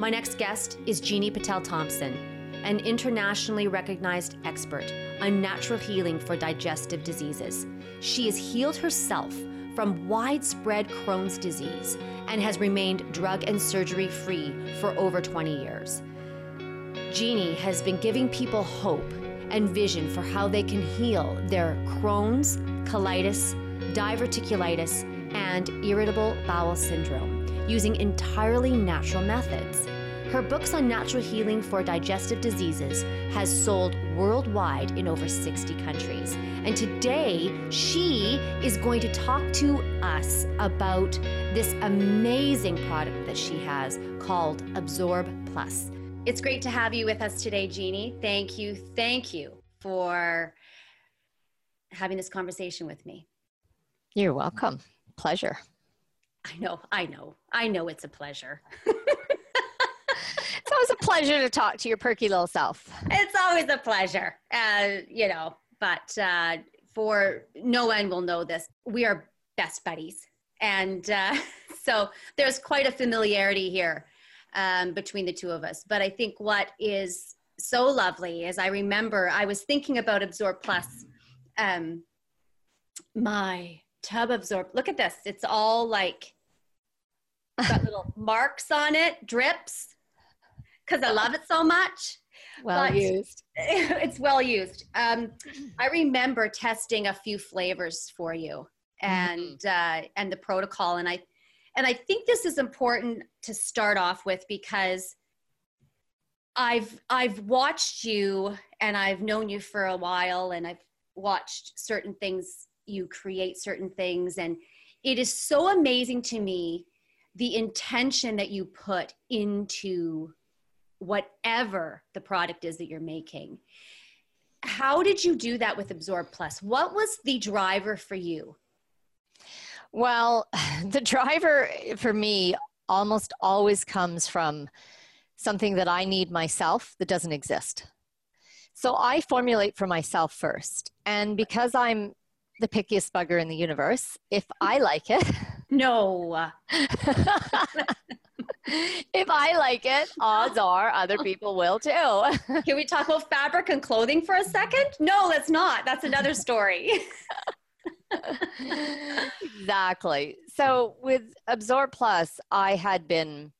My next guest is Jini Patel Thompson, an internationally recognized expert on natural healing for digestive diseases. She has healed herself from widespread Crohn's disease and has remained drug and surgery free for over 20 years. Jini has been giving people hope and vision for how they can heal their Crohn's, colitis, diverticulitis, and irritable bowel syndrome using entirely natural methods. Her books on natural healing for digestive diseases has sold worldwide in over 60 countries. And today, she is going to talk to us about this amazing product that she has called Absorb Plus. It's great to have you with us today, Jini. Thank you. Thank you for having this conversation with me. You're welcome. Pleasure. I know, I know, I know it's a pleasure. it's always a pleasure to talk to your perky little self. It's always a pleasure, uh, you know, but uh, for no one will know this, we are best buddies. And uh, so there's quite a familiarity here um, between the two of us. But I think what is so lovely is I remember I was thinking about Absorb Plus. Um, my tub absorb. Look at this. It's all like got little marks on it, drips, because I love it so much. Well but used. It's well used. Um, I remember testing a few flavors for you and mm-hmm. uh, and the protocol, and I and I think this is important to start off with because I've I've watched you and I've known you for a while, and I've watched certain things you create certain things and it is so amazing to me the intention that you put into whatever the product is that you're making. How did you do that with absorb plus? What was the driver for you? Well the driver for me almost always comes from something that i need myself that doesn't exist. So i formulate for myself first. And because i'm the pickiest bugger in the universe. If I like it, no. if I like it, odds are other people will too. Can we talk about fabric and clothing for a second? No, let's not. That's another story. exactly. So with Absorb Plus, I had been,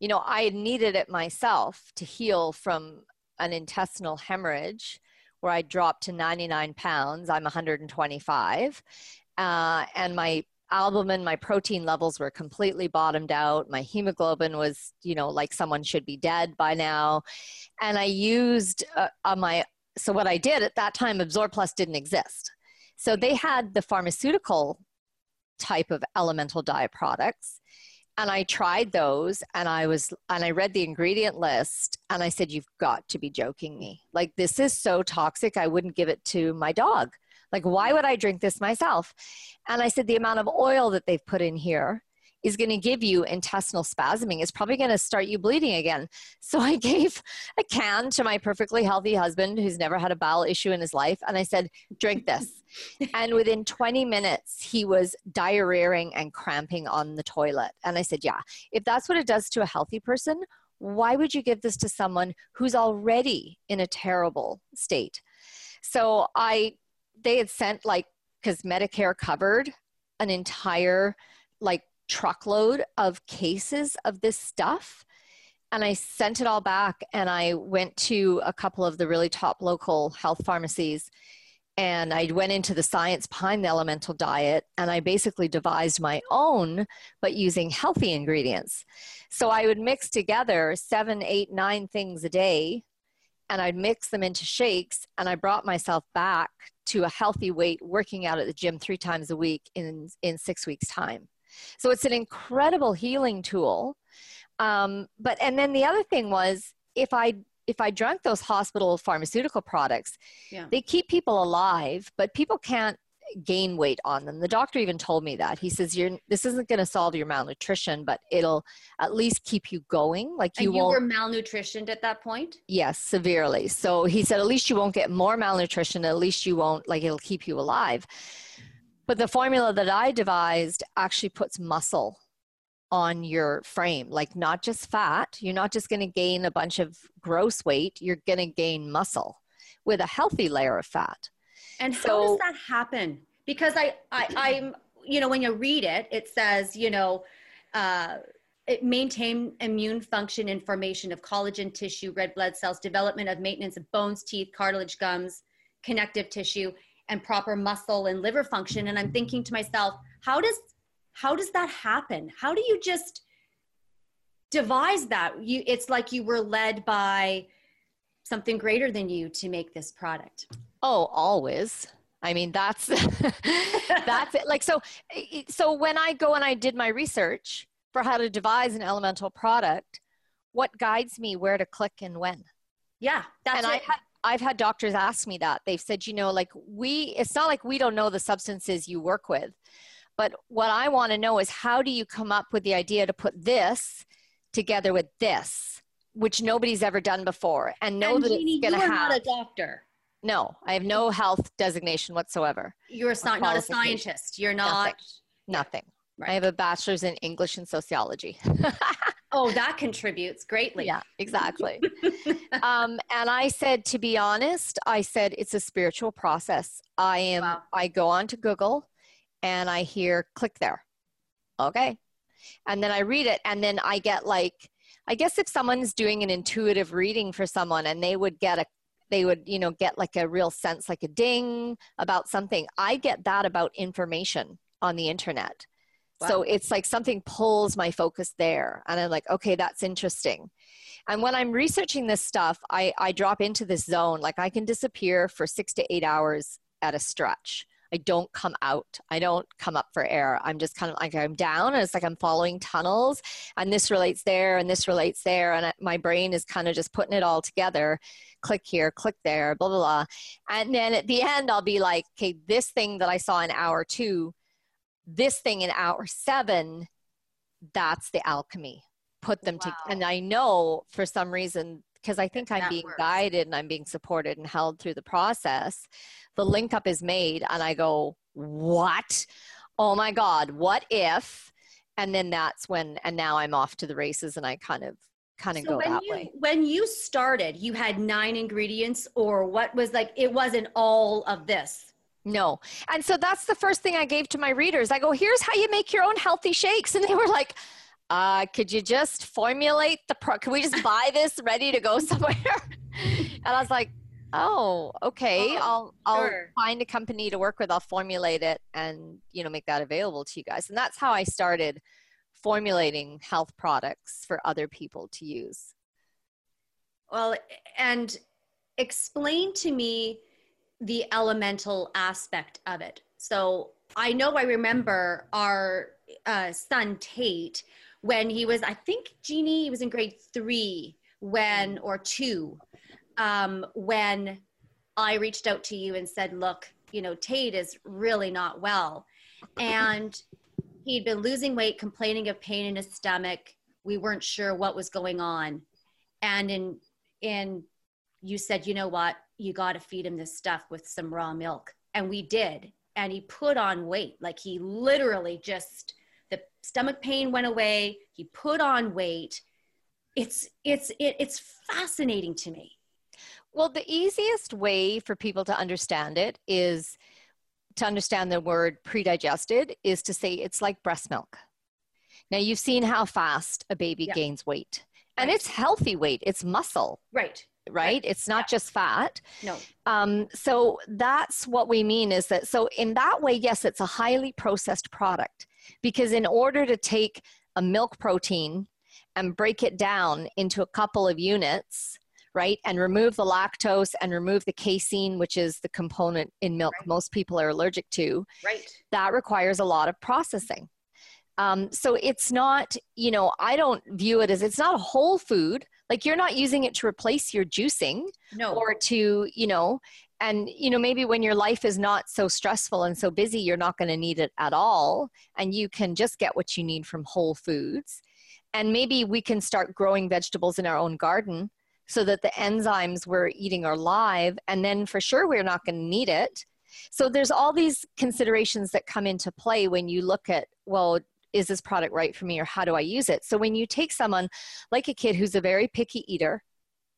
you know, I needed it myself to heal from an intestinal hemorrhage where I dropped to 99 pounds. I'm 125. Uh, and my albumin, my protein levels were completely bottomed out. My hemoglobin was, you know, like someone should be dead by now. And I used uh, on my, so what I did at that time, Absorb Plus didn't exist. So they had the pharmaceutical type of elemental diet products and I tried those and I was and I read the ingredient list and I said you've got to be joking me. Like this is so toxic I wouldn't give it to my dog. Like why would I drink this myself? And I said the amount of oil that they've put in here is going to give you intestinal spasming. It's probably going to start you bleeding again. So I gave a can to my perfectly healthy husband who's never had a bowel issue in his life. And I said, drink this. and within 20 minutes, he was diarrheaing and cramping on the toilet. And I said, yeah, if that's what it does to a healthy person, why would you give this to someone who's already in a terrible state? So I, they had sent like, because Medicare covered an entire like truckload of cases of this stuff and I sent it all back and I went to a couple of the really top local health pharmacies and I went into the science behind the elemental diet and I basically devised my own but using healthy ingredients. So I would mix together seven, eight, nine things a day and I'd mix them into shakes and I brought myself back to a healthy weight working out at the gym three times a week in, in six weeks time. So it's an incredible healing tool. Um, but and then the other thing was if I if I drank those hospital pharmaceutical products, yeah. they keep people alive, but people can't gain weight on them. The doctor even told me that. He says, "You're this isn't going to solve your malnutrition, but it'll at least keep you going. Like you, and you won't." were malnutritioned at that point. Yes, severely. So he said, "At least you won't get more malnutrition. At least you won't like it'll keep you alive." But the formula that I devised actually puts muscle on your frame like not just fat you're not just going to gain a bunch of gross weight you're going to gain muscle with a healthy layer of fat and how does that happen? Because I, I i'm you know when you read it it says you know uh it maintain immune function and formation of collagen tissue red blood cells development of maintenance of bones teeth cartilage gums connective tissue and proper muscle and liver function. And i'm thinking to myself how does how does that happen? How do you just devise that? You it's like you were led by something greater than you to make this product oh always i mean that's that's it like so so when i go and i did my research for how to devise an elemental product what guides me where to click and when yeah that's and it. i had I've had doctors ask me that. They've said, you know, like we, it's not like we don't know the substances you work with, but what I want to know is how do you come up with the idea to put this together with this, which nobody's ever done before, and know and that Jini, it's going to have. You're not a doctor. No, I have no health designation whatsoever. You're a, not a scientist. You're not. Nothing. Nothing. Right. I have a bachelor's in English and sociology. oh, that contributes greatly. Yeah, exactly. um, and I said, to be honest, I said it's a spiritual process. I am. Wow. I go on to Google and I hear click there. Okay. And then I read it and then I get like, I guess if someone's doing an intuitive reading for someone and they would get a they would you know get like a real sense like a ding about something. I get that about information on the internet. Wow. so it's like something pulls my focus there and i'm like okay that's interesting. And when i'm researching this stuff i i drop into this zone like i can disappear for six to eight hours at a stretch I don't come out. I don't come up for air. I'm just kind of like I'm down and it's like I'm following tunnels and this relates there and this relates there. And my brain is kind of just putting it all together. Click here, click there, blah, blah, blah. And then at the end, I'll be like, okay, this thing that I saw in hour two, this thing in hour seven, that's the alchemy. Put them wow. to, and I know for some reason because I think I'm being works. guided and I'm being supported and held through the process. The link up is made, and I go, What? Oh my God, what if? And then that's when, and now I'm off to the races and I kind of kind of so go that you, way. When you started, you had nine ingredients, or what was like, it wasn't all of this. No. And so that's the first thing I gave to my readers. I go, here's how you make your own healthy shakes. And they were like, uh, could you just formulate the pro? Can we just buy this ready to go somewhere? and I was like, oh, okay. Oh, I'll sure. I'll find a company to work with. I'll formulate it and you know make that available to you guys. And that's how I started formulating health products for other people to use. Well, and explain to me the elemental aspect of it. So I know I remember our uh, son Tate when he was, I think Jini, he was in grade three when, or two, um, when I reached out to you and said, look, you know, Tate is really not well. And he'd been losing weight, complaining of pain in his stomach. We weren't sure what was going on. And in, in, you said, you know what, you got to feed him this stuff with some raw milk. And we did. And he put on weight. Like he literally just, stomach pain went away he put on weight it's it's it, it's fascinating to me well the easiest way for people to understand it is to understand the word predigested is to say it's like breast milk now you've seen how fast a baby yeah. gains weight and right. it's healthy weight it's muscle right right? It's not yeah. just fat. No. Um, so that's what we mean is that, so in that way, yes, it's a highly processed product because in order to take a milk protein and break it down into a couple of units right and remove the lactose and remove the casein which is the component in milk right. most people are allergic to right that requires a lot of processing um, so it's not you know i don't view it as it's not a whole food like you're not using it to replace your juicing no. or to you know and you know maybe when your life is not so stressful and so busy you're not going to need it at all and you can just get what you need from whole foods and maybe we can start growing vegetables in our own garden so that the enzymes we're eating are live and then for sure we're not going to need it so there's all these considerations that come into play when you look at well is this product right for me or how do I use it? So when you take someone like a kid who's a very picky eater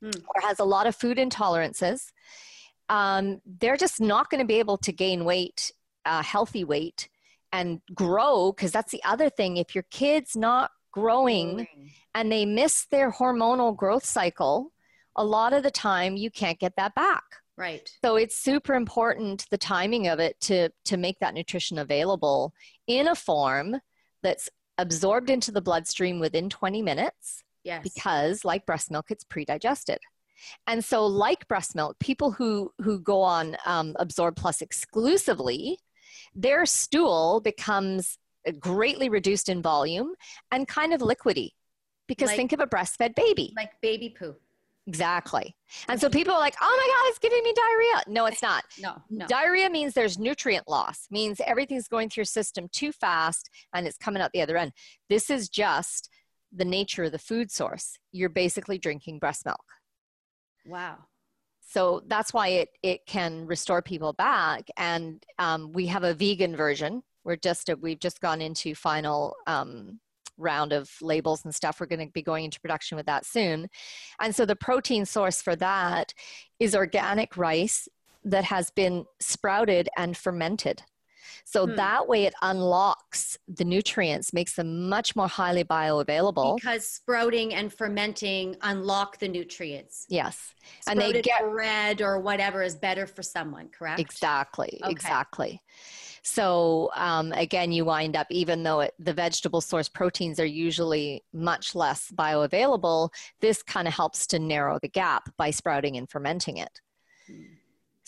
mm. or has a lot of food intolerances, um, they're just not going to be able to gain weight, uh, healthy weight, and grow. Because that's the other thing. If your kid's not growing, and they miss their hormonal growth cycle, a lot of the time you can't get that back. Right. So it's super important the timing of it to to make that nutrition available in a form that's absorbed into the bloodstream within 20 minutes. Yes. Because like breast milk, it's pre-digested. And so, like breast milk, people who who go on um, Absorb Plus exclusively, their stool becomes greatly reduced in volume and kind of liquidy. Because like, think of a breastfed baby, like baby poo. Exactly. And so people are like, oh my God, it's giving me diarrhea. No, it's not. no, no. Diarrhea means there's nutrient loss, means everything's going through your system too fast and it's coming out the other end. This is just the nature of the food source. You're basically drinking breast milk. Wow. So that's why it, it can restore people back. And um, we have a vegan version. We're just, a, we've just gone into final um, round of labels and stuff. We're going to be going into production with that soon. And so the protein source for that is organic rice that has been sprouted and fermented. So hmm. that way it unlocks the nutrients, makes them much more highly bioavailable. Because sprouting and fermenting unlock the nutrients. Yes. Sprouted and they get bread or whatever is better for someone, correct? Exactly. Okay. Exactly. So um, again, you wind up, even though it, the vegetable source proteins are usually much less bioavailable, this kind of helps to narrow the gap by sprouting and fermenting it. Hmm.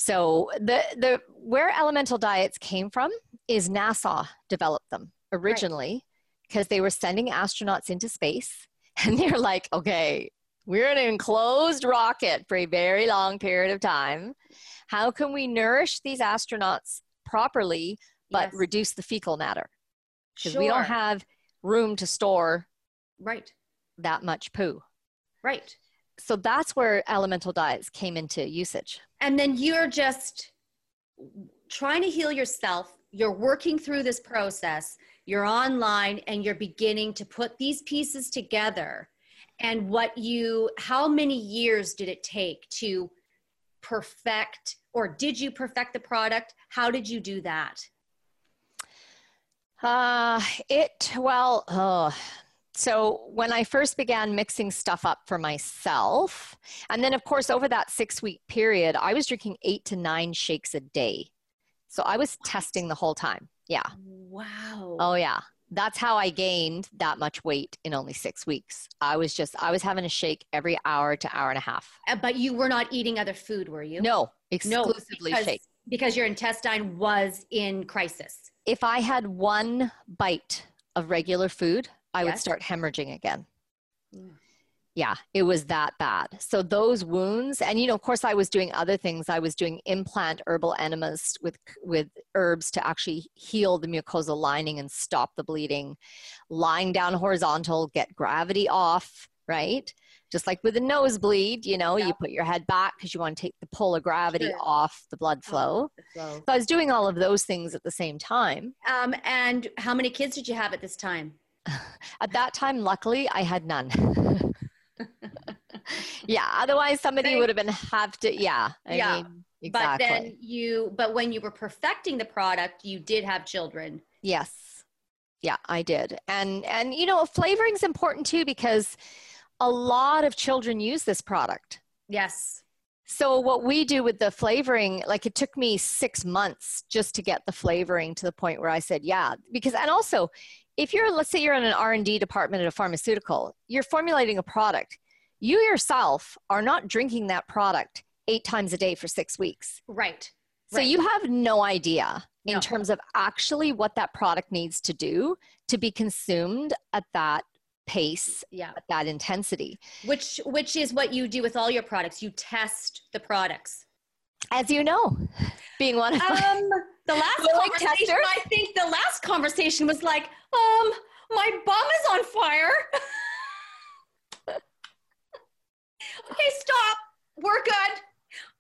So the the where elemental diets came from is NASA developed them originally because right. they were sending astronauts into space and they're like, okay, we're in an enclosed rocket for a very long period of time. How can we nourish these astronauts properly but yes. reduce the fecal matter? Because sure. we don't have room to store right that much poo. Right so that's where elemental diets came into usage. And then you're just trying to heal yourself. You're working through this process. You're online and you're beginning to put these pieces together. And what you, how many years did it take to perfect, or did you perfect the product? How did you do that? Uh, it, well, oh, so when I first began mixing stuff up for myself, and then of course over that six week period, I was drinking eight to nine shakes a day. So I was testing the whole time. Yeah. Wow. Oh yeah. That's how I gained that much weight in only six weeks. I was just, I was having a shake every hour to hour and a half. Uh, but you were not eating other food, were you? No, exclusively no, because, shake. Because your intestine was in crisis. If I had one bite of regular food, I yes. would start hemorrhaging again. Mm. Yeah, it was that bad. So those wounds, and you know, of course, I was doing other things. I was doing implant herbal enemas with with herbs to actually heal the mucosal lining and stop the bleeding. Lying down horizontal, get gravity off. Right, just like with a nosebleed, you know, yeah. you put your head back because you want to take the pull of gravity sure. off the blood flow. the flow. So I was doing all of those things at the same time. Um, and how many kids did you have at this time? At that time, luckily, I had none. yeah, otherwise somebody would have been have to. Yeah, I yeah. Mean, exactly. But then you, but when you were perfecting the product, you did have children. Yes, yeah, I did, and and you know, flavoring is important too because a lot of children use this product. Yes. So what we do with the flavoring, like it took me six months just to get the flavoring to the point where I said, yeah, because and also if you're let's say you're in an r&d department at a pharmaceutical you're formulating a product. You yourself are not drinking that product eight times a day for six weeks. Right. So right. you have no idea in terms of actually what that product needs to do to be consumed at that pace yeah. at that intensity. Which which is what you do with all your products. You test the products. As you know being one of um the last conversation i think the last conversation was like um my bum is on fire okay stop we're good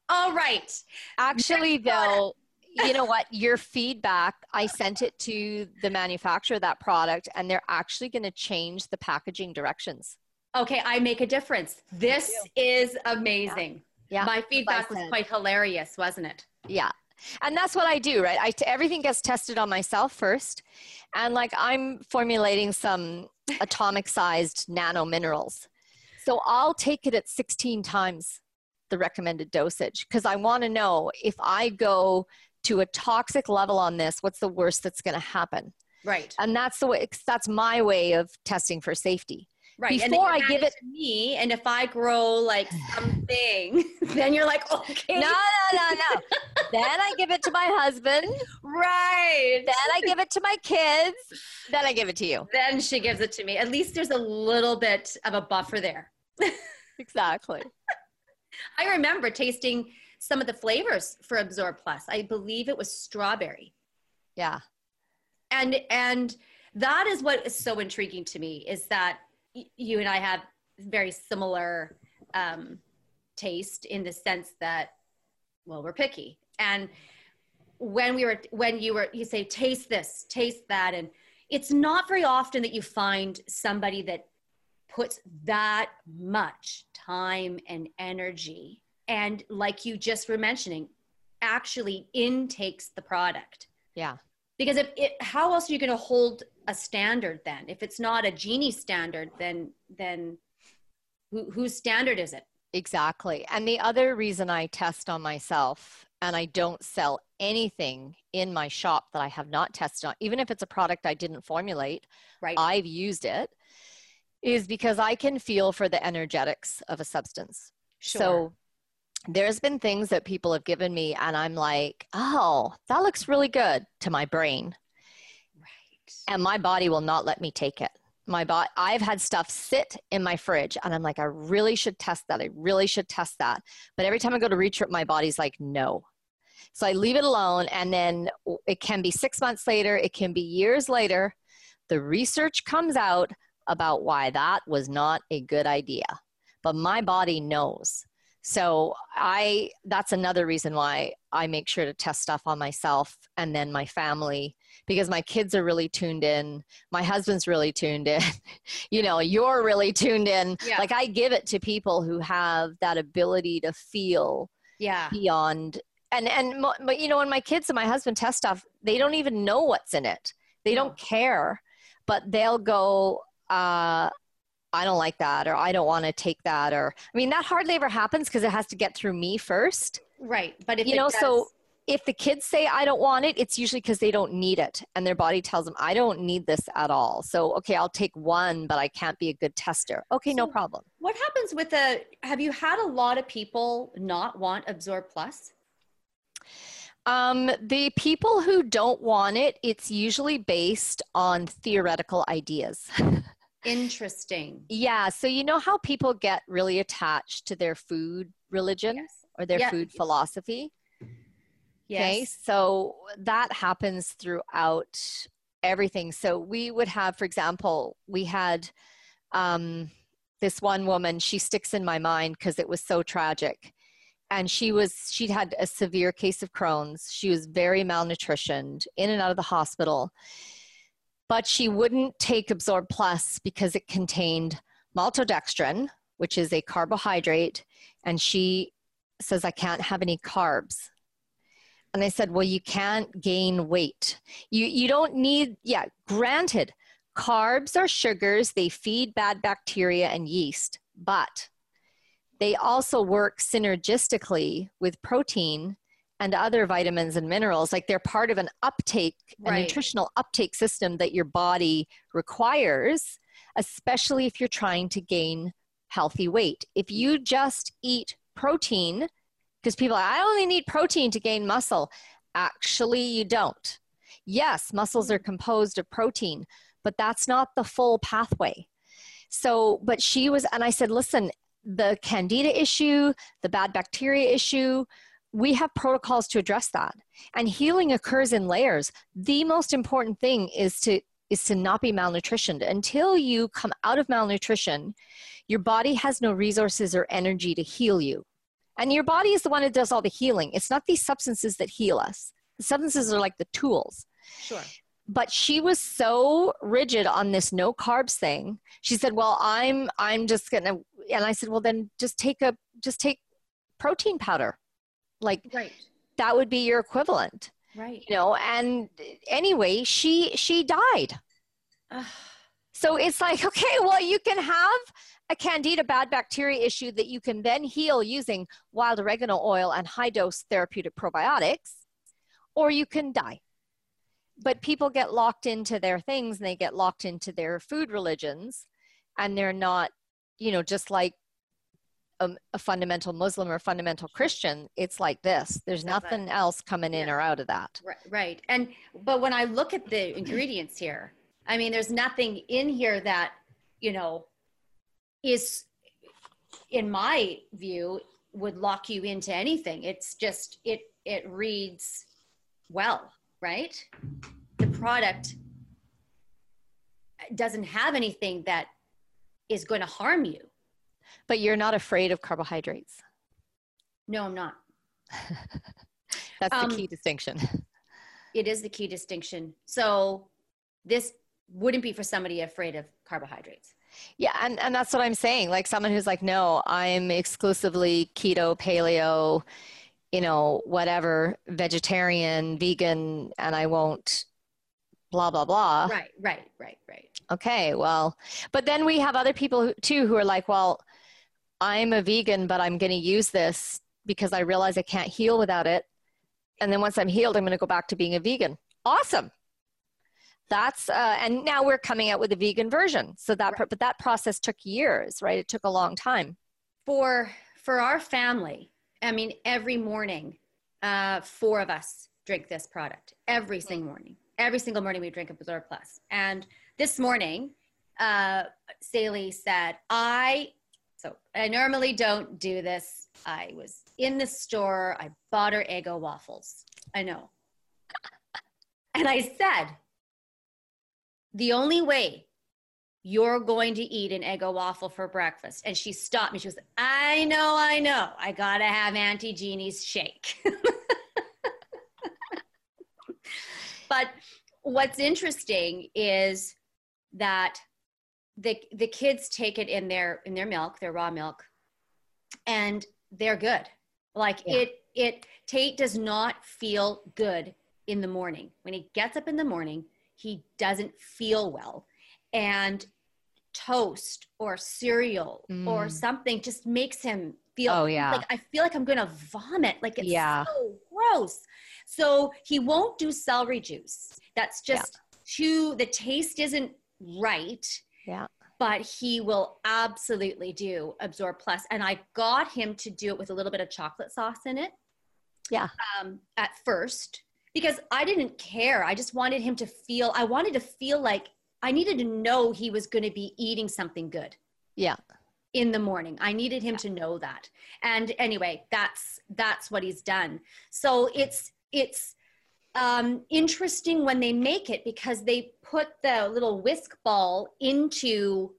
all right actually though you know what? Your feedback, I sent it to the manufacturer of that product, and they're actually going to change the packaging directions. Okay, I make a difference. This is amazing. Yeah. yeah. My feedback was quite hilarious, wasn't it? Yeah. And that's what I do, right? I t- everything gets tested on myself first. And like I'm formulating some atomic sized nano minerals. So I'll take it at 16 times the recommended dosage because I want to know if I go to a toxic level on this, what's the worst that's going to happen? Right. And that's the way, that's my way of testing for safety. Right. Before I give it to me, and if I grow like something, then you're like, okay. No, no, no, no. then I give it to my husband. Right. Then I give it to my kids. Then I give it to you. Then she gives it to me. At least there's a little bit of a buffer there. exactly. I remember tasting some of the flavors for Absorb Plus. I believe it was strawberry. Yeah. And and that is what is so intriguing to me is that you and I have very similar um, taste in the sense that, well, we're picky. And when we were, when you were, you say, taste this, taste that. And it's not very often that you find somebody that puts that much time and energy and like you just were mentioning actually intakes the product yeah because if it how else are you going to hold a standard then? If it's not a Jini standard then then who, whose standard is it? Exactly. And the other reason i test on myself and i don't sell anything in my shop that i have not tested on even if it's a product i didn't formulate right. I've used it is because i can feel for the energetics of a substance. Sure. so there's been things that people have given me and i'm like oh that looks really good to my brain and my body will not let me take it. My body i've had stuff sit in my fridge and i'm like i really should test that. I really should test that. But every time i go to reach it my body's like no. So i leave it alone and then it can be six months later it can be years later. The research comes out about why that was not a good idea. But my body knows so I that's another reason why I make sure to test stuff on myself and then my family because my kids are really tuned in. My husband's really tuned in. you know, you're really tuned in. Yeah. Like I give it to people who have that ability to feel yeah. beyond and and but you know when my kids and my husband test stuff, they don't even know what's in it. They no. don't care, but they'll go uh I don't like that or I don't want to take that or I mean that hardly ever happens because it has to get through me first. Right. But if you know, does... so if the kids say I don't want it, it's usually because they don't need it and their body tells them I don't need this at all. So okay, I'll take one, but I can't be a good tester. Okay, so no problem. What happens with the have you had a lot of people not want Absorb Plus? Um, the people who don't want it, it's usually based on theoretical ideas. Interesting. Yeah. So, you know how people get really attached to their food religion yes. or their food philosophy? Yes. Okay. So, that happens throughout everything. So, we would have, for example, we had um, this one woman, she sticks in my mind because it was so tragic. And she was, she'd had a severe case of Crohn's. She was very malnutritioned, in and out of the hospital but she wouldn't take Absorb Plus because it contained maltodextrin, which is a carbohydrate, and she says, I can't have any carbs. And I said, Well, you can't gain weight. You, you don't need, yeah, granted, carbs are sugars, they feed bad bacteria and yeast, but they also work synergistically with protein and other vitamins and minerals like they're part of an uptake right. a nutritional uptake system that your body requires especially if you're trying to gain healthy weight. If you just eat protein because people i only need protein to gain muscle. Actually you don't. Yes muscles are hmm. composed of protein but that's not the full pathway. So but she was and i said listen the candida issue the bad bacteria issue we have protocols to address that and healing occurs in layers the most important thing is to is to not be malnutritioned until you come out of malnutrition your body has no resources or energy to heal you and your body is the one that does all the healing it's not these substances that heal us The substances are like the tools. Sure. But she was so rigid on this no carbs thing. She said, "Well, I'm I'm just going to and I said, "Well, then just take a just take protein powder." Like right. that would be your equivalent. Right. You know, and anyway, she she died. so it's like, okay, well, you can have a candida bad bacteria issue that you can then heal using wild oregano oil and high dose therapeutic probiotics, or you can die. But people get locked into their things and they get locked into their food religions, and they're not, you know, just like a, a fundamental Muslim or fundamental Christian. It's like this. There's nothing else coming in yeah. or out of that. Right, right. And but when I look at the ingredients here, I mean, there's nothing in here that you know is in my view would lock you into anything it's just it it reads well right the product doesn't have anything that is going to harm you but you're not afraid of carbohydrates no i'm not that's um, the key distinction it is the key distinction so this wouldn't be for somebody afraid of carbohydrates yeah, and, and that's what I'm saying. Like someone who's like, no, I'm exclusively keto, paleo, you know, whatever, vegetarian, vegan, and I won't blah, blah, blah. Right, right, right, right. Okay, well, but then we have other people who, too who are like, well, I'm a vegan, but I'm going to use this because I realize I can't heal without it. And then once I'm healed, I'm going to go back to being a vegan. Awesome that's uh, and now we're coming out with a vegan version so that right. but that process took years right it took a long time for for our family i mean every morning uh, four of us drink this product every mm-hmm. single morning every single morning we drink a absorb plus. plus and this morning uh Sally said i so i normally don't do this i was in the store i bought her eggo waffles i know and i said the only way you're going to eat an Eggo waffle for breakfast. And she stopped me. She was, I know, I know. I got to have Auntie Jini's shake. but what's interesting is that the, the kids take it in their, in their milk, their raw milk, and they're good. Like yeah. it, it, Tate does not feel good in the morning. When he gets up in the morning, he doesn't feel well. And toast or cereal mm. or something just makes him feel oh, yeah. like I feel like I'm gonna vomit. Like it's yeah. so gross. So he won't do celery juice. That's just yeah. too the taste isn't right. Yeah. But he will absolutely do Absorb Plus. And I got him to do it with a little bit of chocolate sauce in it. Yeah. Um, at first because I didn't care. I just wanted him to feel, I wanted to feel like I needed to know he was going to be eating something good. Yeah. In the morning. I needed him yeah. to know that. And anyway, that's that's what he's done. So it's it's um, interesting when they make it because they put the little whisk ball into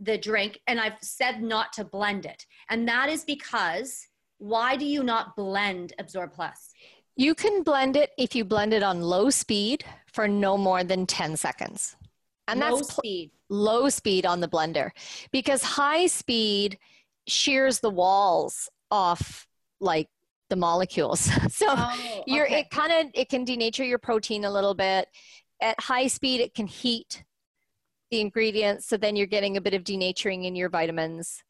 the drink and I've said not to blend it. And that is because why do you not blend Absorb Plus? You can blend it if you blend it on low speed for no more than 10 seconds. And low that's speed. Low speed on the blender because high speed shears the walls off like the molecules. so oh, you're okay. it kind of it can denature your protein a little bit. At high speed it can heat the ingredients so then you're getting a bit of denaturing in your vitamins,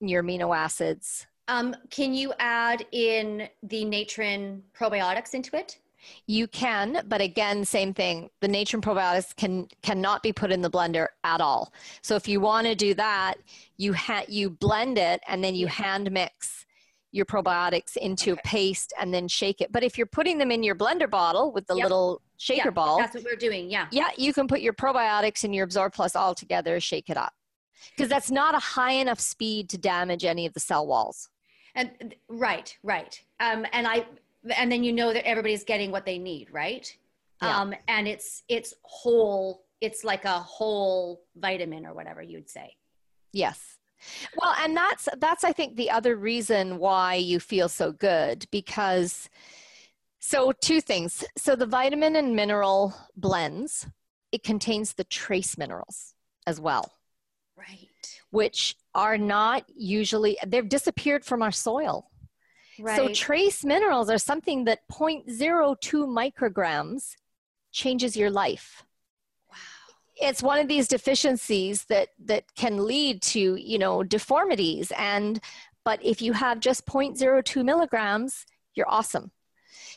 in your amino acids. Um, can you add in the Natren probiotics into it? You can, but again, same thing. The Natren probiotics can cannot be put in the blender at all. So if you want to do that, you ha- you blend it and then you hand mix your probiotics into okay. a paste and then shake it. But if you're putting them in your blender bottle with the yep. little shaker ball, that's what we're doing. Yeah. Yeah, you can put your probiotics and your Absorb Plus all together, shake it up. Because that's not a high enough speed to damage any of the cell walls and right right um, and i and then you know that everybody's getting what they need right yeah. um, and it's it's whole it's like a whole vitamin or whatever you'd say yes well and that's that's i think the other reason why you feel so good because So, two things. So, the vitamin and mineral blends, it contains the trace minerals as well. Right. Which are not usually, they've disappeared from our soil. Right. So, trace minerals are something that 0.02 micrograms changes your life. It's one of these deficiencies that, that can lead to, you know, deformities. And, but if you have just 0.02 milligrams, you're awesome.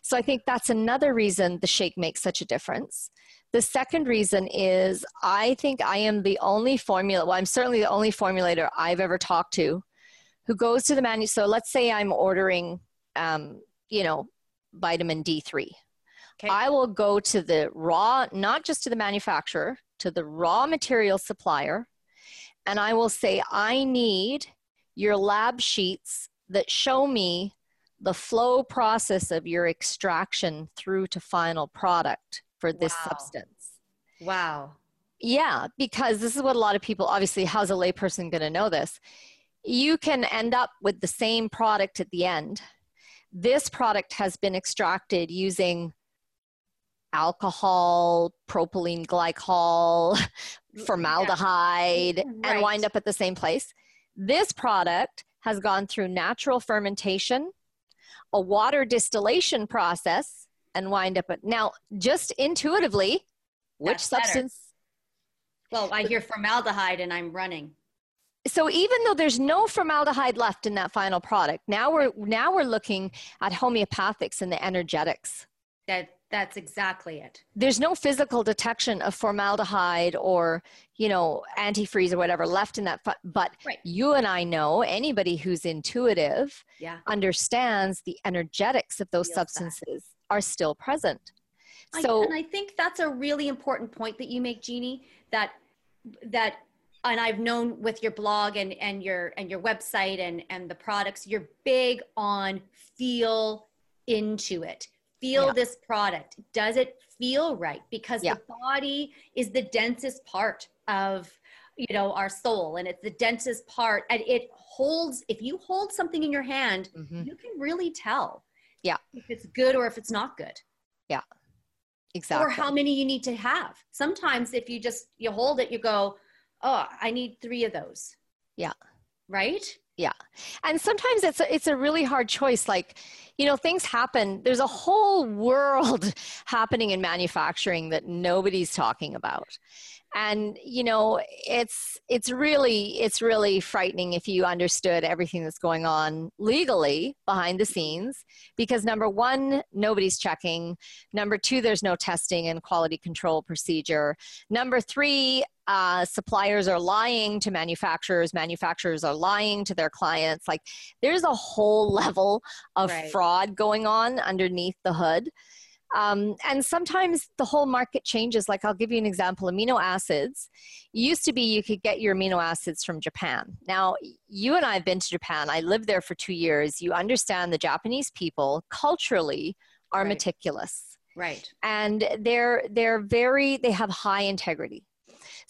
So I think that's another reason the shake makes such a difference. The second reason is I think I am the only formula, well, I'm certainly the only formulator I've ever talked to who goes to the menu. So let's say I'm ordering, um, you know, vitamin D3. Okay. I will go to the raw, not just to the manufacturer, to the raw material supplier, and I will say, I need your lab sheets that show me the flow process of your extraction through to final product for this Wow. substance. Wow. Yeah, because this is what a lot of people obviously, how's a layperson going to know this? You can end up with the same product at the end. This product has been extracted using alcohol, propylene glycol, mm, formaldehyde, mm-hmm, and Right. wind up at the same place. This product has gone through natural fermentation, a water distillation process, and wind up at now, just intuitively, which That's better. substance Well, I hear formaldehyde and I'm running. so even though there's no formaldehyde left in that final product now we're now we're looking at homeopathics and the energetics That that's exactly it. there's no physical detection of formaldehyde or you know antifreeze or whatever left in that fu- but Right. you and i know anybody who's intuitive Yeah. understands the energetics of those Feels that. substances are still present I- so and I think that's a really important point that you make, Jini. That that, and I've known with your blog and and your and your website and and the products, you're big on feel into it. Feel Yeah. this product. Does it feel right? Because Yeah. the body is the densest part of you know our soul, and it's the densest part, and it holds. If you hold something in your hand, Mhm. you can really tell. Yeah. If it's good or if it's not good Yeah. exactly or how many you need to have. Sometimes if you just you hold it, you go, "Oh, I need 3 of those." Yeah. Right? And sometimes it's a, it's a really hard choice like you know things happen there's a whole world happening in manufacturing that nobody's talking about. And you know it's it's really it's really frightening if you understood everything that's going on legally behind the scenes because number one nobody's checking. Number two there's no testing and quality control procedure. Number three uh, suppliers are lying to manufacturers manufacturers are lying to their clients. Like there's a whole level of Right. fraud going on underneath the hood. Um, and sometimes the whole market changes. Like i'll give you an example amino acids. Used to be you could get your amino acids from japan. Now you and i have been to japan. I lived there for two years. You understand the japanese people culturally are Right. meticulous. Right. and they're they're very they have high integrity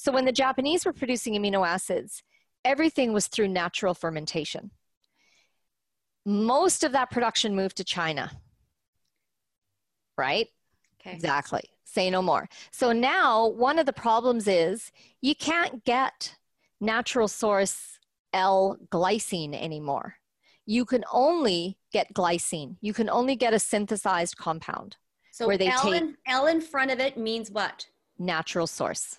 so when the japanese were producing amino acids everything was through natural fermentation. Most of that production moved to china. Right? Okay. exactly. Say no more. So now one of the problems is you can't get natural source l glycine anymore. You can only get glycine. You can only get a synthesized compound So where they L, take- in, L in front of it means what? natural source.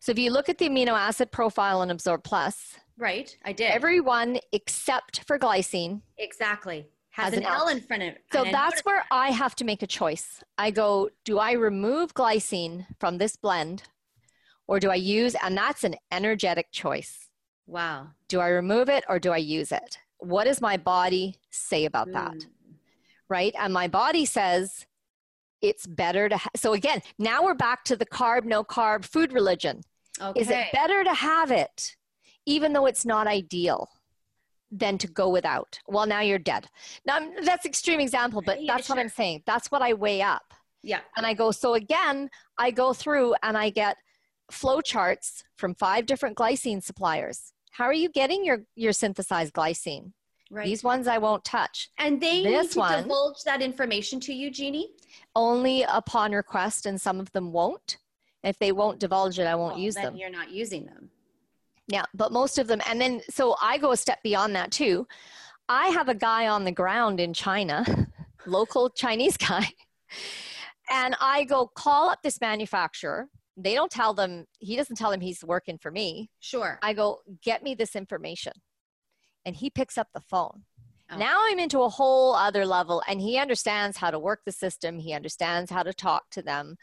So if you look at the amino acid profile in Absorb Plus, Right. I did. everyone except for glycine. exactly. Has, Has an an L L. in front of it. So that's where that. I have to make a choice. I go, do I remove glycine from this blend or do I use, and that's an energetic choice. Wow. Do I remove it or do I use it? What does my body say about that? Mm. right? And my body says it's better to. Ha- so again, now we're back to the carb, no carb food religion. Okay. Is it better to have it, even though it's not ideal, than to go without? Well, now you're dead. Now I'm- that's extreme example, but Yeah, that's what I'm saying. That's what I weigh up, yeah. and I go. So again, I go through and I get flow charts from five different glycine suppliers. How are you getting your your synthesized glycine? Right. These ones I won't touch. And they this need to one, divulge that information to you, Jini? Only upon request, and some of them won't. If they won't divulge it, I won't well, use them. You're not using them. Yeah, but most of them, and then so I go a step beyond that too. I have a guy on the ground in China, local Chinese guy, and I go call up this manufacturer. They don't tell them, he doesn't tell them he's working for me. Sure. I go, get me this information. And he picks up the phone. Oh. Now I'm into a whole other level, and he understands how to work the system. He understands how to talk to them.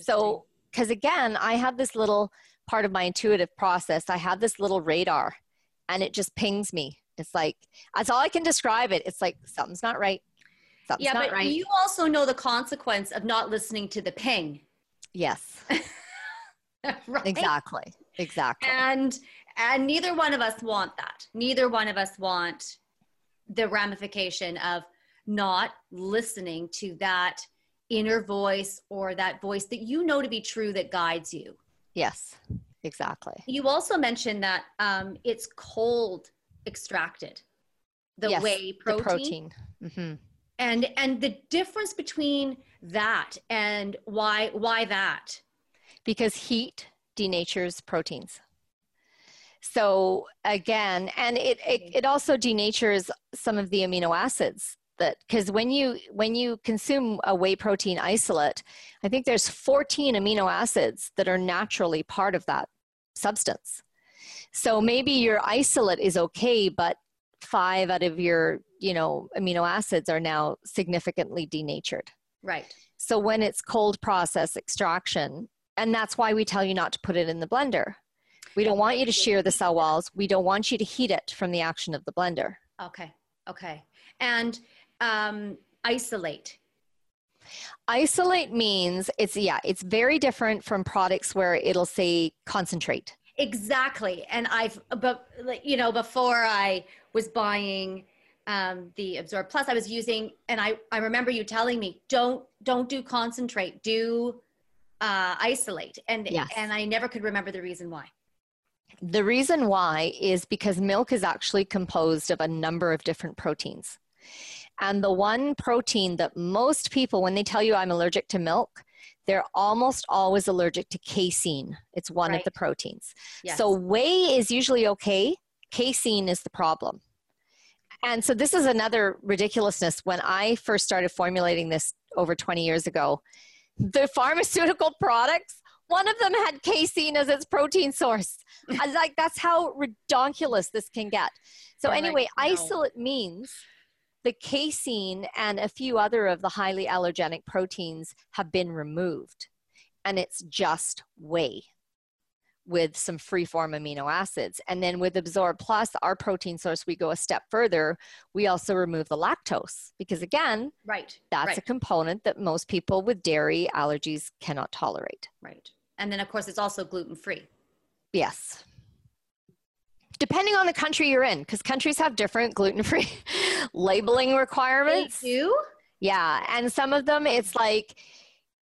So, because again, I have this little part of my intuitive process. I have this little radar, and it just pings me. It's like that's all I can describe it. It's like something's not right. Something's yeah, not but right. you also know the consequence of not listening to the ping. Yes. right? Exactly. Exactly. And and neither one of us want that. Neither one of us want the ramification of not listening to that inner voice or that voice that you know to be true that guides you. Yes, exactly. You also mentioned that um, it's cold extracted, the yes, whey protein. The protein. Mm-hmm. And and the difference between that and why why that? Because heat denatures proteins. So again, and it, it, mm-hmm. it also denatures some of the amino acids that because when you when you consume a whey protein isolate, I think there's 14 amino acids that are naturally part of that substance. So maybe your isolate is okay, but five out of your you know amino acids are now significantly denatured. Right. So when it's cold process extraction, and that's why we tell you not to put it in the blender we don't want you to shear the cell walls. We don't want you to heat it from the action of the blender. Okay. Okay. And um, isolate. Isolate means it's, yeah, it's very different from products where it'll say concentrate. Exactly. And I've, but you know, before I was buying um, the Absorb Plus, I was using, and I, I remember you telling me, don't, don't do concentrate, do uh, isolate. And, yes. and I never could remember the reason why. The reason why is because milk is actually composed of a number of different proteins. And the one protein that most people, when they tell you I'm allergic to milk, they're almost always allergic to casein. It's one right. of the proteins. Yes. So whey is usually okay, casein is the problem. And so this is another ridiculousness. When I first started formulating this over 20 years ago, the pharmaceutical products one of them had casein as its protein source. I was like, that's how redonkulous this can get. So, anyway, like, no. isolate means the casein and a few other of the highly allergenic proteins have been removed. And it's just whey with some free form amino acids. And then with Absorb Plus, our protein source, we go a step further. We also remove the lactose because, again, right, that's right. a component that most people with dairy allergies cannot tolerate. Right. And then, of course, it's also gluten free. Yes. Depending on the country you're in, because countries have different gluten free labeling requirements. They do? Yeah. And some of them, it's like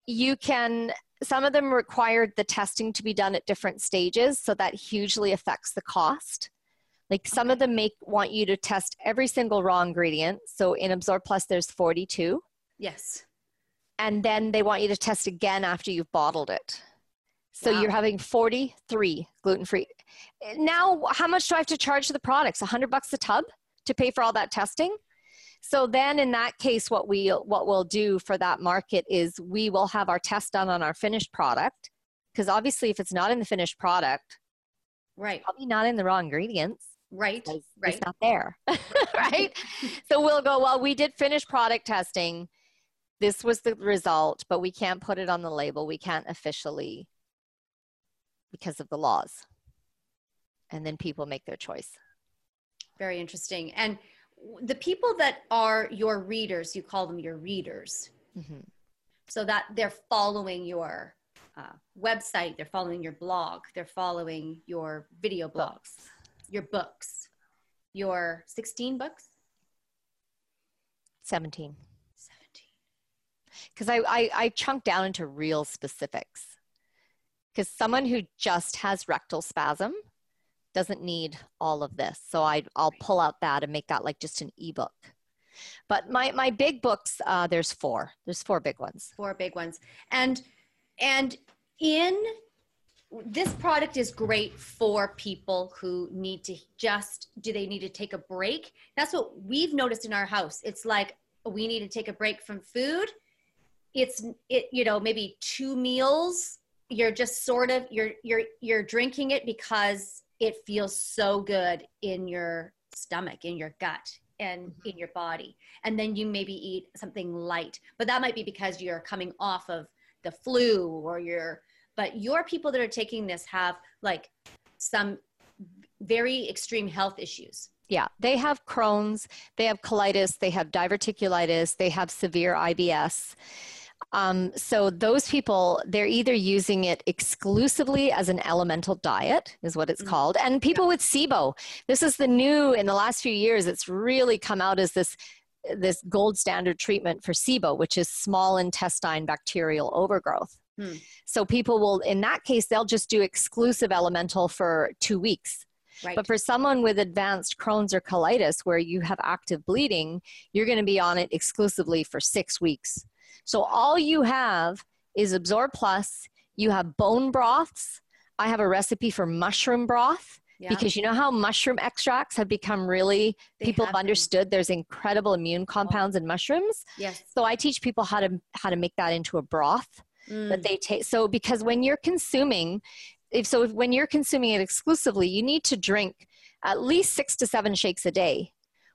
you can, some of them required the testing to be done at different stages. So that hugely affects the cost. Like some of them make want you to test every single raw ingredient. So in Absorb Plus, there's 42. Yes. And then they want you to test again after you've bottled it. So wow. you're having 43 gluten free. Now, how much do I have to charge the products? 100 bucks a tub to pay for all that testing? So then in that case what we what we'll do for that market is we will have our test done on our finished product. Because obviously if it's not in the finished product right. probably not in the raw ingredients. Right right it's not there. Right? So we'll go well we did finished product testing. This was the result but we can't put it on the label. We can't officially because of the laws. And then people make their choice. Very interesting. And the people that are your readers, you call them your readers. Mm-hmm. So that they're following your uh, website, they're following your blog, they're following your video blogs, books. your books, your 16 books? 17. 17. Because I, I, I chunk down into real specifics. Because someone who just has rectal spasm doesn't need all of this. So I, I'll pull out that and make that like just an ebook. But my, my big books, uh, there's four. There's four big ones. Four big ones. And and in this product is great for people who need to just do they need to take a break that's what we've noticed in our house it's like we need to take a break from food it's it you know maybe two meals you're just sort of you're you're you're drinking it because it feels so good in your stomach in your gut and mm-hmm. in your body. And then you maybe eat something light but that might be because you're coming off of the flu or you're but your people that are taking this have like some very extreme health issues. Yeah they have crohn's they have colitis they have diverticulitis they have severe ibs um, so those people they're either using it exclusively as an elemental diet is what it's mm-hmm. called and people yeah. with sibo this is the new in the last few years it's really come out as this this gold standard treatment for SIBO, which is small intestine bacterial overgrowth. Hmm. So people will, in that case, they'll just do exclusive elemental for two weeks. Right. But for someone with advanced Crohn's or colitis where you have active bleeding, you're going to be on it exclusively for six weeks. So all you have is Absorb Plus. You have bone broths. I have a recipe for mushroom broth yeah. because you know how mushroom extracts have become really they people have, have understood there's incredible immune compounds in mushrooms yes so i teach people how to how to make that into a broth mm. that they take so because when you're consuming if so if, when you're consuming it exclusively you need to drink at least six to seven shakes a day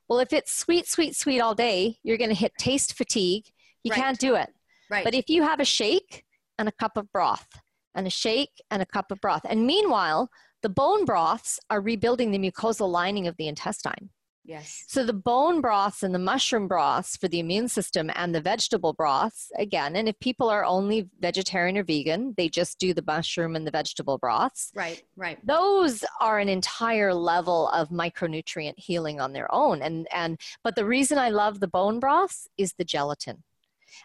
well if it's sweet sweet sweet all day you're going to hit taste fatigue you right. can't do it right but if you have a shake and a cup of broth and a shake and a cup of broth and meanwhile the bone broths are rebuilding the mucosal lining of the intestine. Yes. So the bone broths and the mushroom broths for the immune system and the vegetable broths, again, and if people are only vegetarian or vegan, they just do the mushroom and the vegetable broths. Right, right. Those are an entire level of micronutrient healing on their own. And and but the reason I love the bone broths is the gelatin.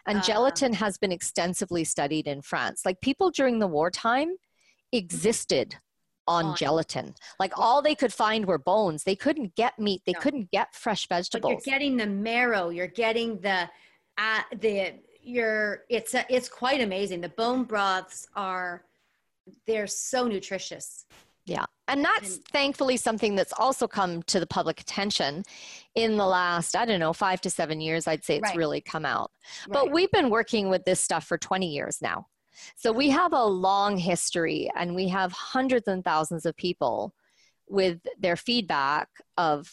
And uh, gelatin has been extensively studied in France. Like people during the wartime existed on gelatin. Like all they could find were bones. They couldn't get meat. They no. couldn't get fresh vegetables. But you're getting the marrow. You're getting the uh, the you're it's a, it's quite amazing. The bone broths are they're so nutritious. Yeah. And that's and, thankfully something that's also come to the public attention in the last, I don't know, five to seven years. I'd say it's right. really come out. Right. But we've been working with this stuff for 20 years now. So we have a long history and we have hundreds and thousands of people with their feedback of,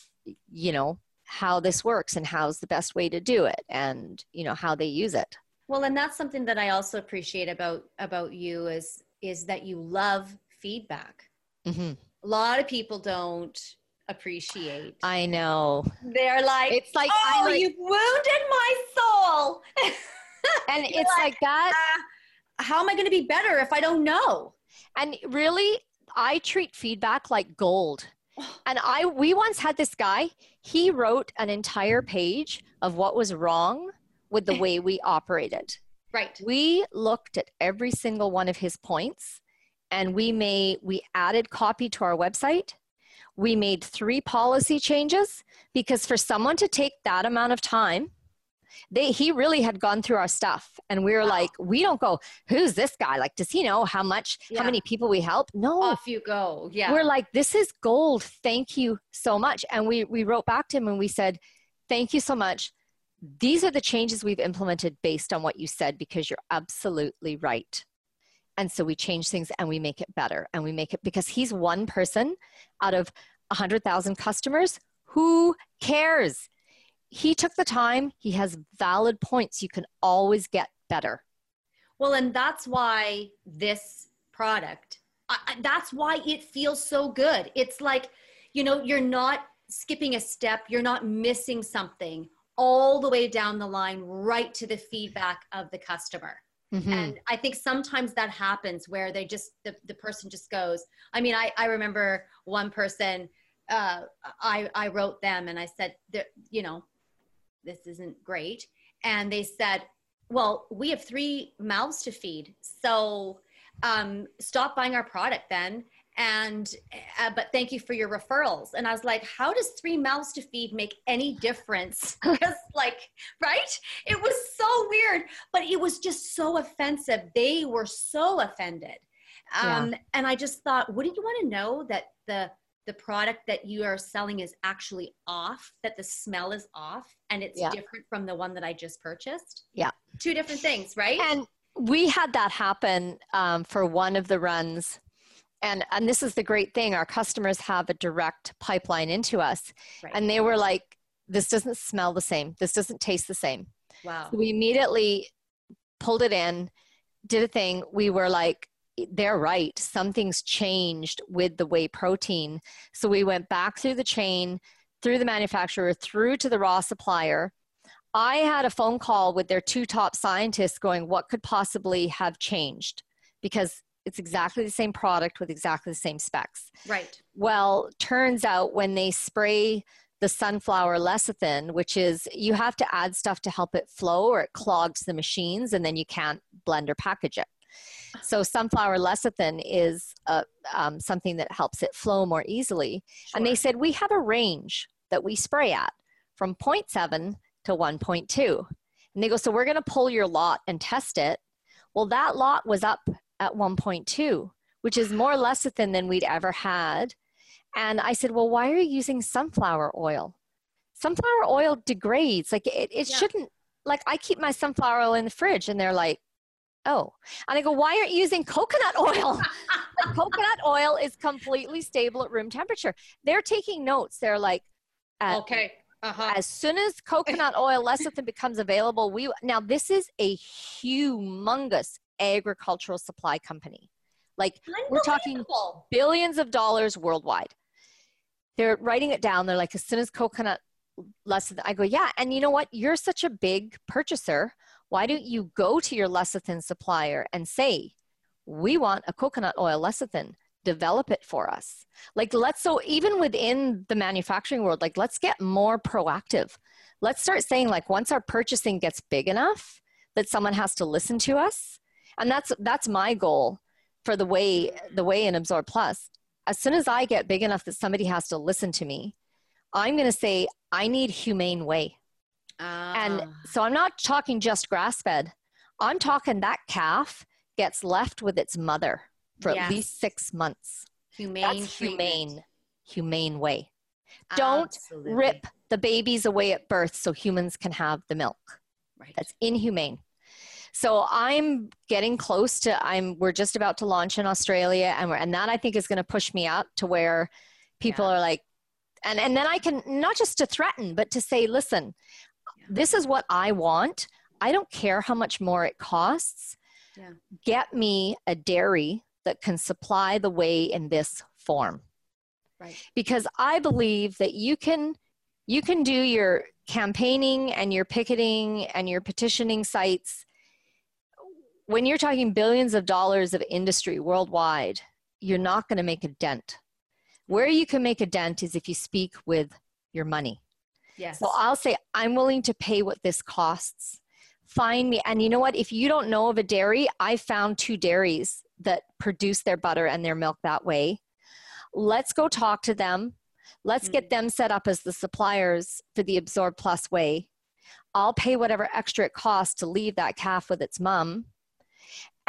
you know, how this works and how's the best way to do it and, you know, how they use it. Well, and that's something that I also appreciate about about you is is that you love feedback. Mm-hmm. A lot of people don't appreciate. I know. They're like, it's like, oh, like, you've wounded my soul. and it's like, like that. Uh, how am I going to be better if I don't know? And really, I treat feedback like gold. And I we once had this guy, he wrote an entire page of what was wrong with the way we operated. Right. We looked at every single one of his points and we made we added copy to our website. We made three policy changes because for someone to take that amount of time they he really had gone through our stuff. And we were wow. like we don't go who's this guy? Like does he know how much yeah. how many people we help? No. Off you go. Yeah. We're like this is gold. Thank you so much. And we we wrote back to him and we said thank you so much. These are the changes we've implemented based on what you said because you're absolutely right and so we change things and we make it better and we make it because he's one person out of 100,000 customers who cares he took the time. He has valid points. You can always get better. Well, and that's why this product, I, that's why it feels so good. It's like, you know, you're not skipping a step, you're not missing something all the way down the line, right to the feedback of the customer. Mm-hmm. And I think sometimes that happens where they just, the, the person just goes. I mean, I, I remember one person, uh, I, I wrote them and I said, you know, this isn't great. And they said, well, we have three mouths to feed. So um, stop buying our product then and uh, but thank you for your referrals. And i was like how does three mouths to feed make any difference? Because like right? It was so weird but it was just so offensive. They were so offended. Um, yeah. and i just thought wouldn't you want to know that the the product that you are selling is actually off that the smell is off and it's yeah. different from the one that i just purchased? Yeah. Two different things right? And we had that happen um, for one of the runs and and this is the great thing our customers have a direct pipeline into us right. and they were like this doesn't smell the same. This doesn't taste the same. Wow. So we immediately pulled it in did a thing. We were like they're right. Something's changed with the whey protein. So we went back through the chain through the manufacturer through to the raw supplier. I had a phone call with their two top scientists going what could possibly have changed? Because it's exactly the same product with exactly the same specs. Right. Well, turns out when they spray the sunflower lecithin, which is you have to add stuff to help it flow or it clogs the machines and then you can't blend or package it. So sunflower lecithin is uh, um, something that helps it flow more easily. Sure. And they said we have a range that we spray at from 0.7 to 1.2. And they go, so we're going to pull your lot and test it. Well, that lot was up at 1.2, which is more lecithin than we'd ever had. And I said, Well, why are you using sunflower oil? Sunflower oil degrades. Like it, it yeah. shouldn't, like I keep my sunflower oil in the fridge and they're like, Oh. And I go, Why aren't you using coconut oil? like, coconut oil is completely stable at room temperature. They're taking notes. They're like, Okay. Uh-huh. As soon as coconut oil lecithin becomes available, we now this is a humongous agricultural supply company. Like we're talking billions of dollars worldwide. They're writing it down. They're like, as soon as coconut lecithin, I go, yeah. And you know what? You're such a big purchaser. Why don't you go to your lecithin supplier and say, we want a coconut oil lecithin develop it for us like let's so even within the manufacturing world like let's get more proactive let's start saying like once our purchasing gets big enough that someone has to listen to us and that's that's my goal for the whey the whey in absorb plus. As soon as i get big enough that somebody has to listen to me i'm going to say i need humane whey. Uh. and so i'm not talking just grass fed. I'm talking that calf gets left with its mother for yes. at least six months. Humane that's humane humane whey. Don't Absolutely. rip the babies away at birth so humans can have the milk. Right. That's inhumane so I'm getting close to I'm we're just about to launch in Australia and we're, and that I think is going to push me up to where people yeah. are like and and then I can not just to threaten but to say listen yeah. this is what I want. I don't care how much more it costs. Yeah. Get me a dairy that can supply the whey in this form. Right. Because I believe that you can you can do your campaigning and your picketing and your petitioning sites when you're talking billions of dollars of industry worldwide, you're not going to make a dent. Where you can make a dent is if you speak with your money. Yes. So I'll say, I'm willing to pay what this costs. Find me. And you know what? If you don't know of a dairy, I found two dairies that produce their butter and their milk that way. Let's go talk to them. Let's mm-hmm. get them set up as the suppliers for the Absorb Plus whey. I'll pay whatever extra it costs to leave that calf with its mom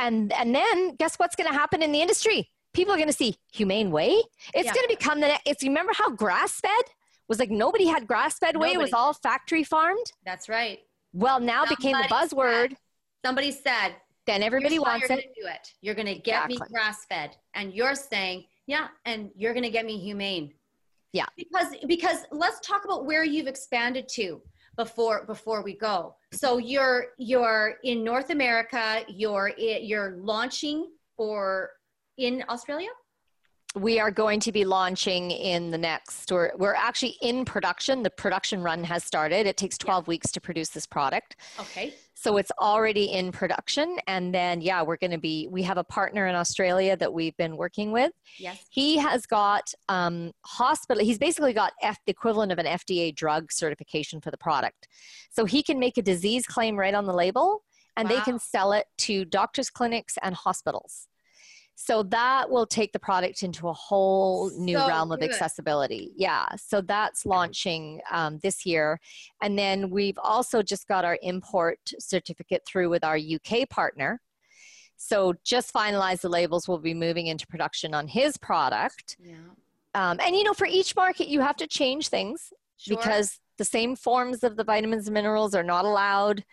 and and then guess what's going to happen in the industry? People are going to see humane whey it's yeah. going to become the it's remember how grass fed was like nobody had grass fed whey it was all factory farmed? That's right. Well now somebody became the buzzword said, somebody said then everybody wants it. do it. You're going to get exactly. me grass fed. And you're saying yeah and you're going to get me humane. Yeah. Because because let's talk about where you've expanded to before before we go. So you're you're in North America. You're you're launching for in Australia. We are going to be launching in the next, or we're actually in production. The production run has started. It takes 12 yeah. weeks to produce this product. Okay. So it's already in production. And then, yeah, we're going to be, we have a partner in Australia that we've been working with. Yes. He has got um, hospital, he's basically got F, the equivalent of an FDA drug certification for the product. So he can make a disease claim right on the label and wow. they can sell it to doctors' clinics and hospitals. So that will take the product into a whole new So realm of good. accessibility. Yeah. So that's launching um, this year. And then we've also just got our import certificate through with our UK partner. So just finalize the labels. We'll be moving into production on his product. Yeah. Um, and you know, for each market, you have to change things Sure. because the same forms of the vitamins and minerals are not allowed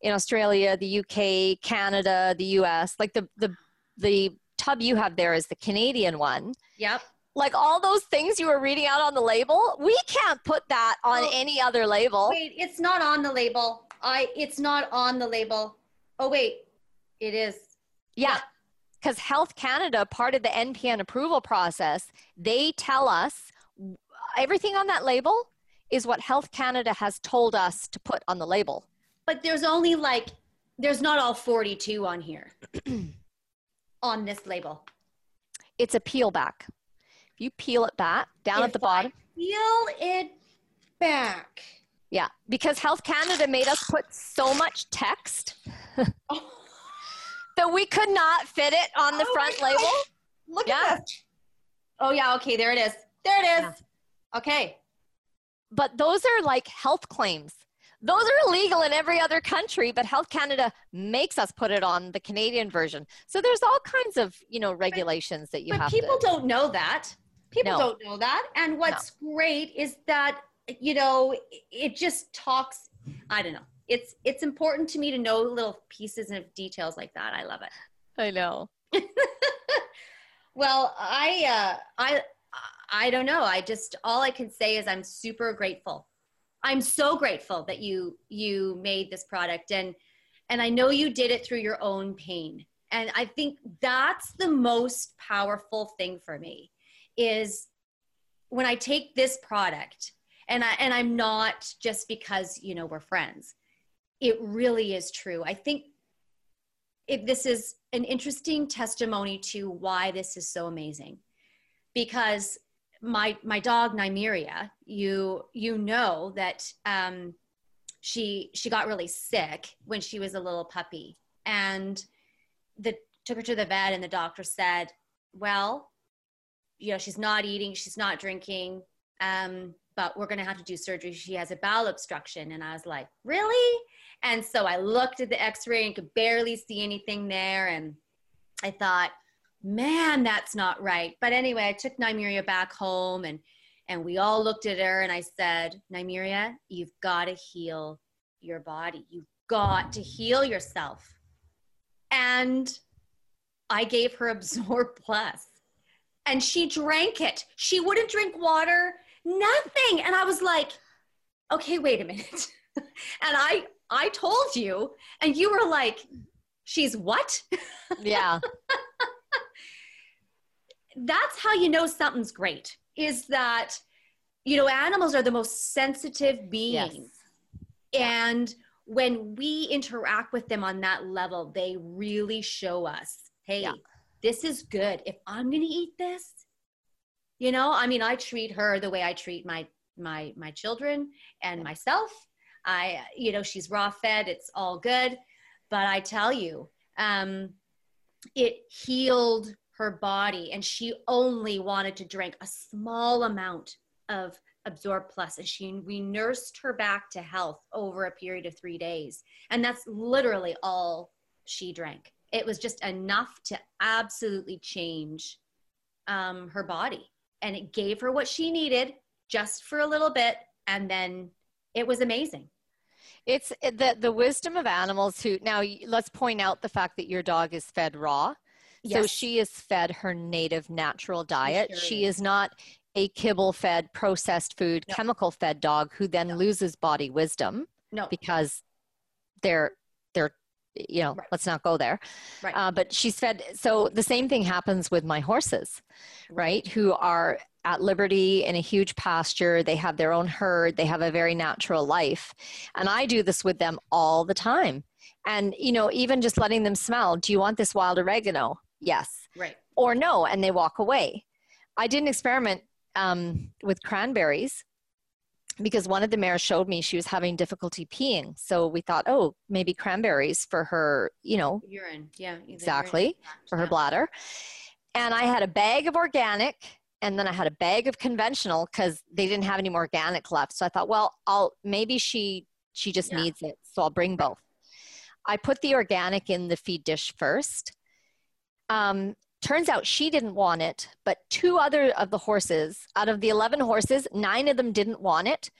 in Australia, the UK, Canada, the US. Like the the the tub you have there is the Canadian one. Yep. Like all those things you were reading out on the label, we can't put that on Oh. any other label. Wait, it's not on the label. I it's not on the label. Oh wait, it is. Yeah. Because Health Canada, part of the NPN approval process, they tell us everything on that label is what Health Canada has told us to put on the label. But there's only like there's not all 42 on here. on this label. It's a peel back. If you peel it back down at the bottom, Peel it back. yeah, because Health Canada made us put so much text Oh, that we could not fit it on the Oh front label. look Yeah. at this. Oh yeah, okay, there it is. There it is. Okay. But those are like health claims. Those are illegal in every other country, but Health Canada makes us put it on the Canadian version. So there's all kinds of, you know, regulations that you but have people to. don't know that. People No. don't know that. And what's great is that you know it- it just talks. I don't know. It's it's important to me to know little pieces of details like that. I love it. I know. Well, I uh, I I don't know. I just all I can say is I'm super grateful. I'm so grateful that you you made this product and and I know you did it through your own pain. And I think that's the most powerful thing for me is when I take this product and I and I'm not just because, you know, we're friends. It really is true. I think if this is an interesting testimony to why this is so amazing because my my dog Nymeria, you you know that um, she she got really sick when she was a little puppy, and the took her to the vet, and the doctor said, "Well, you know, she's not eating, she's not drinking, um, but we're going to have to do surgery. She has a bowel obstruction." And I was like, "Really?" And so I looked at the X-ray and could barely see anything there, and I thought man, that's not right. But anyway, I took Nymeria back home and and we all looked at her and I said, Nymeria, you've got to heal your body. You've got to heal yourself. And I gave her Absorb Plus. And she drank it. She wouldn't drink water, nothing. And I was like, okay, wait a minute. and I I told you, and you were like, she's what? Yeah. that's how you know something's great is that you know animals are the most sensitive yes. beings and when we interact with them on that level they really show us hey Yeah. this is good. If i'm going to eat this you know i mean i treat her the way i treat my my my children and myself. I you know she's raw fed it's all good. But i tell you um it healed her body and she only wanted to drink a small amount of absorb plus and she we nursed her back to health over a period of three days and that's literally all she drank it was just enough to absolutely change um, her body and it gave her what she needed just for a little bit and then it was amazing It's the the wisdom of animals who now let's point out the fact that your dog is fed raw. So she is fed her native natural diet. sure she is. is not a kibble fed processed food No. chemical fed dog who then No. loses body wisdom no because they're they're you know Right. let's not go there right uh, but she's fed so the same thing happens with my horses right who are at liberty in a huge pasture they have their own herd they have a very natural life and i do this with them all the time and you know even just letting them smell do you want this wild oregano yes right or no and they walk away i did an experiment um, with cranberries because one of the mares showed me she was having difficulty peeing so we thought oh maybe cranberries for her you know urine yeah the urine Exactly, for her yeah. bladder And I had a bag of organic and then I had a bag of conventional because they didn't have any more organic left. So I thought, well, I'll maybe she she just yeah. needs it, so I'll bring both. I put the organic in the feed dish first. Um, turns out she didn't want it, but two other of the horses, out of the 11 horses, nine of them didn't want it.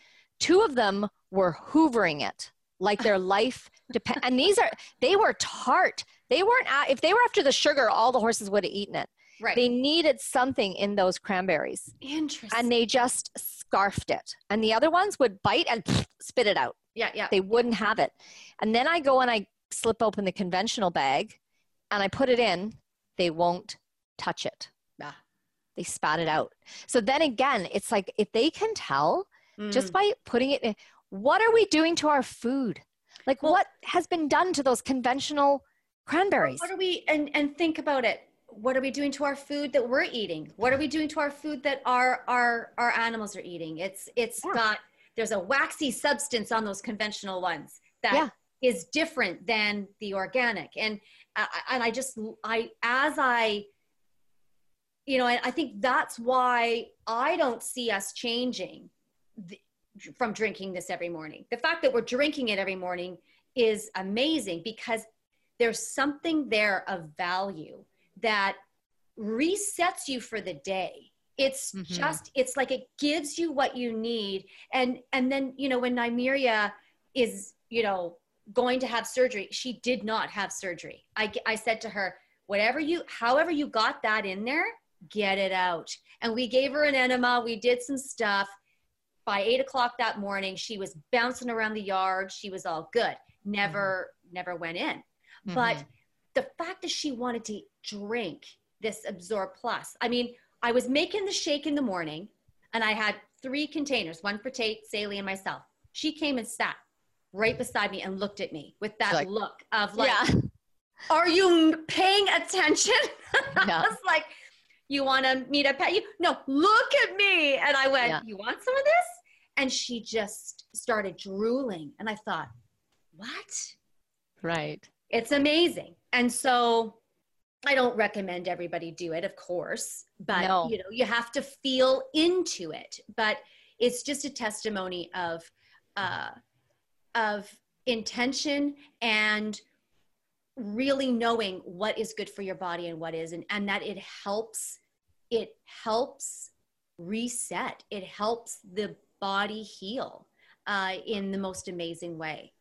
Two of them were hoovering it like their life depend. And these are, they were tart. They weren't, if they were after the sugar, all the horses would have eaten it. Right. They needed something in those cranberries. Interesting. And they just scarfed it. And the other ones would bite and spit it out. Yeah, yeah. They wouldn't have it. And then I go and I slip open the conventional bag and I put it in. They won't touch it. Yeah. They spat it out. So then again, it's like if they can tell mm. just by putting it in, what are we doing to our food? Like well, what has been done to those conventional cranberries? What are we and and think about it what are we doing to our food that we're eating what are we doing to our food that our our our animals are eating it's it's yeah. got there's a waxy substance on those conventional ones that yeah. is different than the organic and and i just i as i you know and i think that's why i don't see us changing the, from drinking this every morning. The fact that we're drinking it every morning is amazing because there's something there of value that resets you for the day. It's mm-hmm. just it's like it gives you what you need. And and then you know when nymeria is you know going to have surgery she did not have surgery i i said to her whatever you however you got that in there get it out and we gave her an enema we did some stuff by eight o'clock that morning she was bouncing around the yard she was all good never mm-hmm. never went in mm-hmm. but the fact that she wanted to drink this Absorb Plus. I mean, I was making the shake in the morning and I had three containers, one for Tate, Saley, and myself. She came and sat right beside me and looked at me with that like, look of like, yeah. are you paying attention? Yeah. I was like, you want to meet a pet you? No, look at me. And I went, yeah. you want some of this? And she just started drooling. And I thought, what? Right. It's amazing. And so I don't recommend everybody do it, of course, but no. you know, you have to feel into it. But it's just a testimony of uh, of intention and really knowing what is good for your body and what isn't, and that it helps. It helps reset. It helps the body heal uh, in the most amazing way.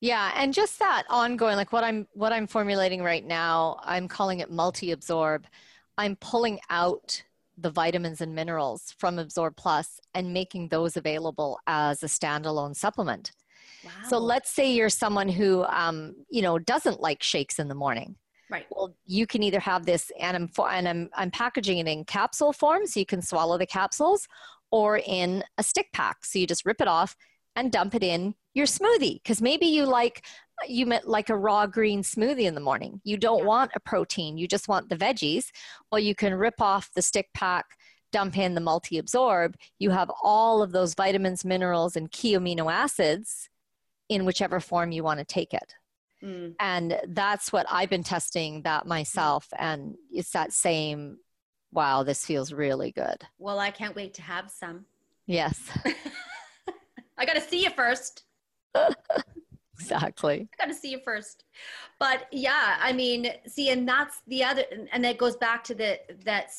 Yeah, and just that ongoing, like what I'm what I'm formulating right now, I'm calling it multi-absorb. I'm pulling out the vitamins and minerals from Absorb Plus and making those available as a standalone supplement. Wow. So let's say you're someone who, um, you know, doesn't like shakes in the morning. Right. Well, you can either have this, and I'm and I'm I'm packaging it in capsule form, so you can swallow the capsules, or in a stick pack, so you just rip it off and dump it in your smoothie because maybe you like you met like a raw green smoothie in the morning you don't yeah. want a protein you just want the veggies well you can rip off the stick pack dump in the multi-absorb you have all of those vitamins minerals and key amino acids in whichever form you want to take it mm. and that's what i've been testing that myself and it's that same wow this feels really good well i can't wait to have some yes I got to see you first. exactly. I got to see you first. But yeah, I mean, see, and that's the other, and that goes back to the that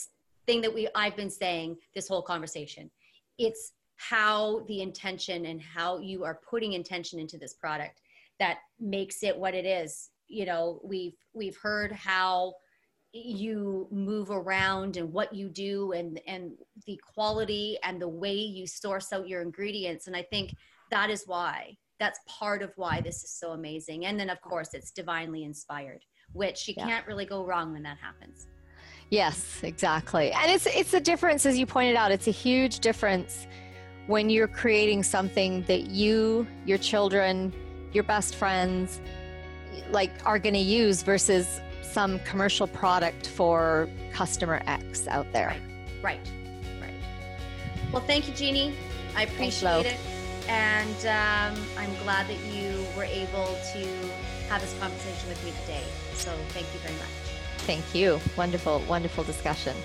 thing that we I've been saying this whole conversation. It's how the intention and how you are putting intention into this product that makes it what it is. You know, we've we've heard how you move around and what you do and and the quality and the way you source out your ingredients and i think that is why that's part of why this is so amazing and then of course it's divinely inspired which you yeah. can't really go wrong when that happens yes exactly and it's it's a difference as you pointed out it's a huge difference when you're creating something that you your children your best friends like are going to use versus some commercial product for customer X out there. Right, right. right. Well, thank you, Jini. I appreciate it. And um, I'm glad that you were able to have this conversation with me today. So thank you very much. Thank you. Wonderful, wonderful discussion.